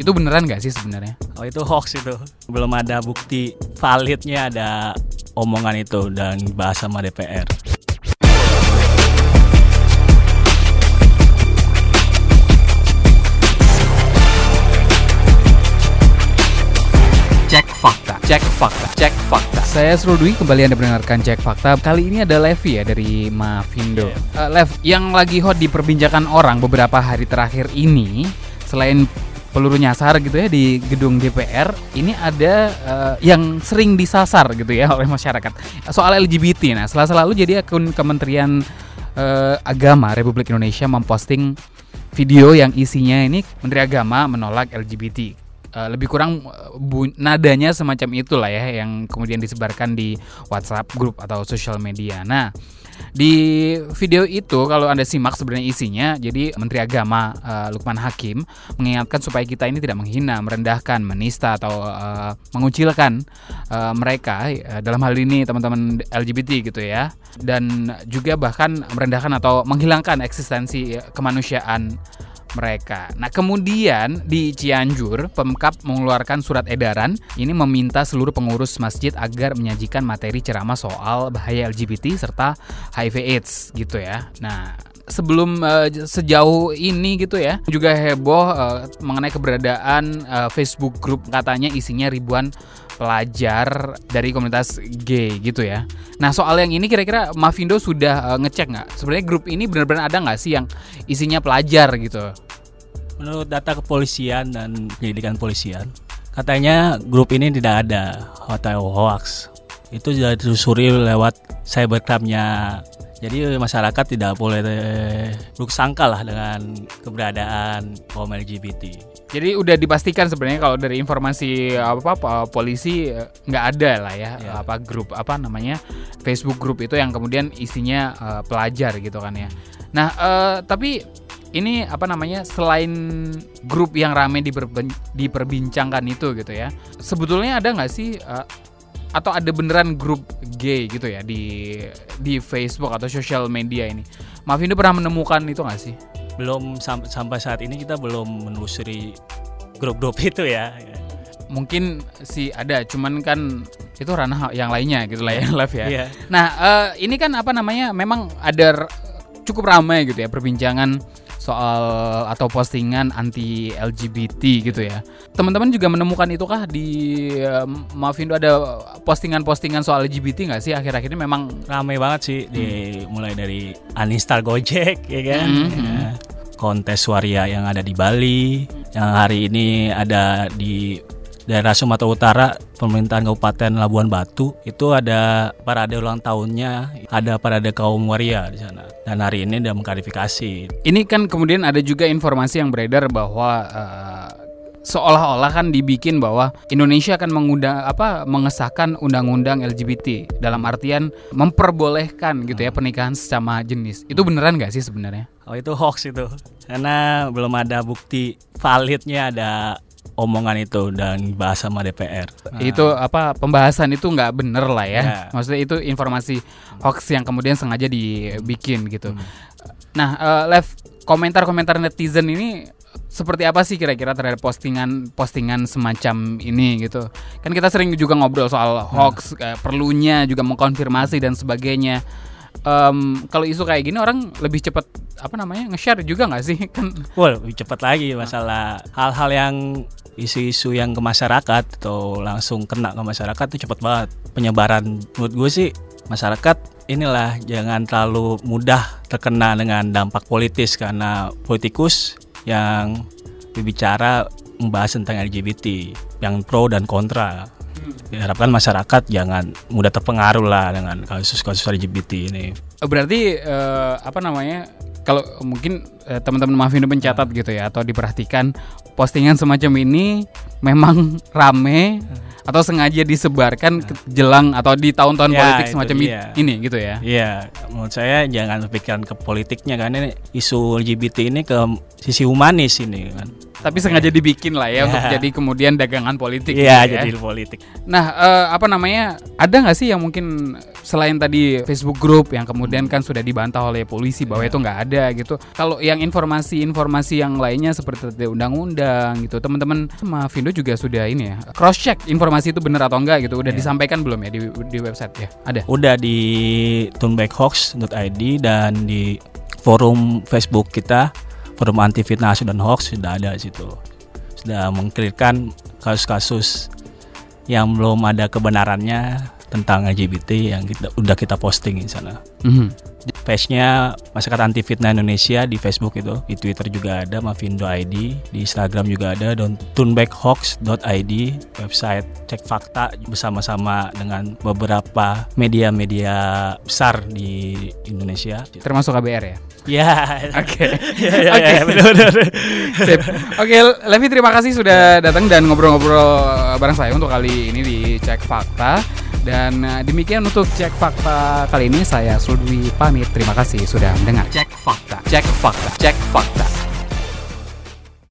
Itu beneran nggak sih sebenarnya? Oh itu hoax itu. Belum ada bukti validnya ada omongan itu dan bahas sama DPR. Cek fakta, cek fakta, cek fakta. Saya Serudwi, kembali Anda mendengarkan Cek Fakta. Kali ini ada Levi ya dari Mavindo. Eh, Lev, yang lagi hot diperbincangkan orang beberapa hari terakhir ini, selain peluru nyasar gitu ya di gedung DPR, ini ada eh, yang sering disasar gitu ya oleh masyarakat. Soal LGBT. Nah, setelah selalu jadi akun Kementerian eh, Agama Republik Indonesia memposting video yang isinya ini Menteri Agama menolak LGBT. Uh, lebih kurang bu- nadanya semacam itulah ya yang kemudian disebarkan di WhatsApp grup atau sosial media. Nah, di video itu kalau Anda simak sebenarnya isinya jadi Menteri Agama uh, Lukman Hakim mengingatkan supaya kita ini tidak menghina, merendahkan, menista atau uh, mengucilkan uh, mereka uh, dalam hal ini teman-teman LGBT gitu ya. Dan juga bahkan merendahkan atau menghilangkan eksistensi kemanusiaan mereka. Nah, kemudian di Cianjur, Pemkap mengeluarkan surat edaran ini meminta seluruh pengurus masjid agar menyajikan materi ceramah soal bahaya LGBT serta HIV/AIDS gitu ya. Nah, sebelum uh, sejauh ini gitu ya juga heboh uh, mengenai keberadaan uh, Facebook group katanya isinya ribuan pelajar dari komunitas gay gitu ya. Nah soal yang ini kira-kira Mavindo sudah uh, ngecek nggak? Sebenarnya grup ini benar-benar ada nggak sih yang isinya pelajar gitu? Menurut data kepolisian dan penyelidikan polisian, katanya grup ini tidak ada hotel hoax. Itu sudah ditelusuri lewat cybercrime-nya jadi masyarakat tidak boleh buruk sangka lah dengan keberadaan kaum LGBT. Jadi udah dipastikan sebenarnya kalau dari informasi apa, apa polisi nggak ada lah ya, Ya. apa grup apa namanya Facebook grup itu yang kemudian isinya eh, pelajar gitu kan ya. Nah eh, tapi ini apa namanya selain grup yang ramai diperben- diperbincangkan itu gitu ya, sebetulnya ada nggak sih eh, atau ada beneran grup gay gitu ya di di Facebook atau sosial media ini? Mavindo pernah menemukan itu nggak sih? Belum sam- sampai saat ini kita belum menelusuri grup-grup itu ya. mungkin sih ada cuman kan itu ranah yang lainnya gitu lah ya live ya. Iya. Nah eh, ini kan apa namanya memang ada cukup ramai gitu ya perbincangan soal atau postingan anti LGBT gitu ya. Teman-teman juga menemukan itu kah di eh, Mavindo ada postingan-postingan soal LGBT nggak sih akhir-akhir ini memang Ramai banget sih di mulai dari uninstall Gojek ya kan. Mhm. Ya. Kontes waria yang ada di Bali, yang hari ini ada di daerah Sumatera Utara, pemerintahan Kabupaten Labuan Batu, itu ada parade ulang tahunnya, ada parade kaum waria di sana. Dan hari ini udah mengklarifikasi. Ini kan kemudian ada juga informasi yang beredar bahwa eh, seolah-olah kan dibikin bahwa Indonesia akan mengundang apa mengesahkan undang-undang LGBT dalam artian memperbolehkan gitu ya pernikahan sesama jenis. Itu beneran nggak sih sebenarnya? Oh itu hoax itu, karena belum ada bukti validnya ada omongan itu dan bahas sama DPR. Nah, Itu apa pembahasan itu nggak bener lah ya. Ya. Maksudnya itu informasi hoax yang kemudian sengaja dibikin gitu. Nah, eh, Lev, komentar-komentar netizen ini seperti apa sih kira-kira terhadap postingan-postingan semacam ini gitu? Kan kita sering juga ngobrol soal hoax, kayak perlunya juga mengkonfirmasi dan sebagainya. Em, kalau isu kayak gini orang lebih cepat apa namanya nge-share juga nggak sih kan? Lebih cepat lagi masalah hal-hal yang isu-isu yang ke masyarakat atau langsung kena ke masyarakat itu cepat banget penyebaran. Menurut gue sih masyarakat inilah jangan terlalu mudah terkena dengan dampak politis karena politikus yang berbicara membahas tentang LGBT yang pro dan kontra. Diharapkan masyarakat jangan mudah terpengaruh lah dengan kasus-kasus LGBT ini. Berarti eh, apa namanya? Kalau mungkin eh, teman-teman Mavindo mencatat gitu ya atau diperhatikan postingan semacam ini memang rame atau sengaja disebarkan ke jelang atau di tahun-tahun Ya, politik semacam i- dia. ini gitu ya. Iya, menurut saya jangan berpikiran ke politiknya kan ini isu LGBT ini ke sisi humanis ini kan. Tapi sengaja dibikin lah ya, untuk jadi kemudian dagangan politik. Iya, gitu ya. jadi politik. Nah, uh, apa namanya? Ada nggak sih yang mungkin selain tadi Facebook group yang kemudian kan sudah dibantah oleh polisi bahwa itu nggak ada gitu. Kalau yang informasi-informasi yang lainnya seperti undang-undang gitu, teman-teman sama Vindo juga sudah ini ya cross check informasi itu benar atau enggak gitu. Udah yeah. disampaikan belum ya di di website ya? Ada. Udah di turnbackhoax.id dan di forum Facebook kita forum anti fitnah dan hoax sudah ada di situ sudah mengklirkan kasus-kasus yang belum ada kebenarannya tentang LGBT yang kita udah kita posting di sana. Mm-hmm. Page-nya Masyarakat Anti Fitnah Indonesia di Facebook itu, di Twitter juga ada Mavindo ID, di Instagram juga ada dan tunbackhoax.id, website cek fakta bersama-sama dengan beberapa media-media besar di Indonesia. Termasuk KBR ya? Ya. Oke. Ya, ya, Oke. Sip. Oke, Levi terima kasih sudah datang dan ngobrol-ngobrol bareng saya untuk kali ini di Cek Fakta. Dan uh, demikian untuk Cek Fakta kali ini saya Sudwi pamit. Terima kasih sudah mendengar. Cek Fakta. Cek Fakta. Cek Fakta.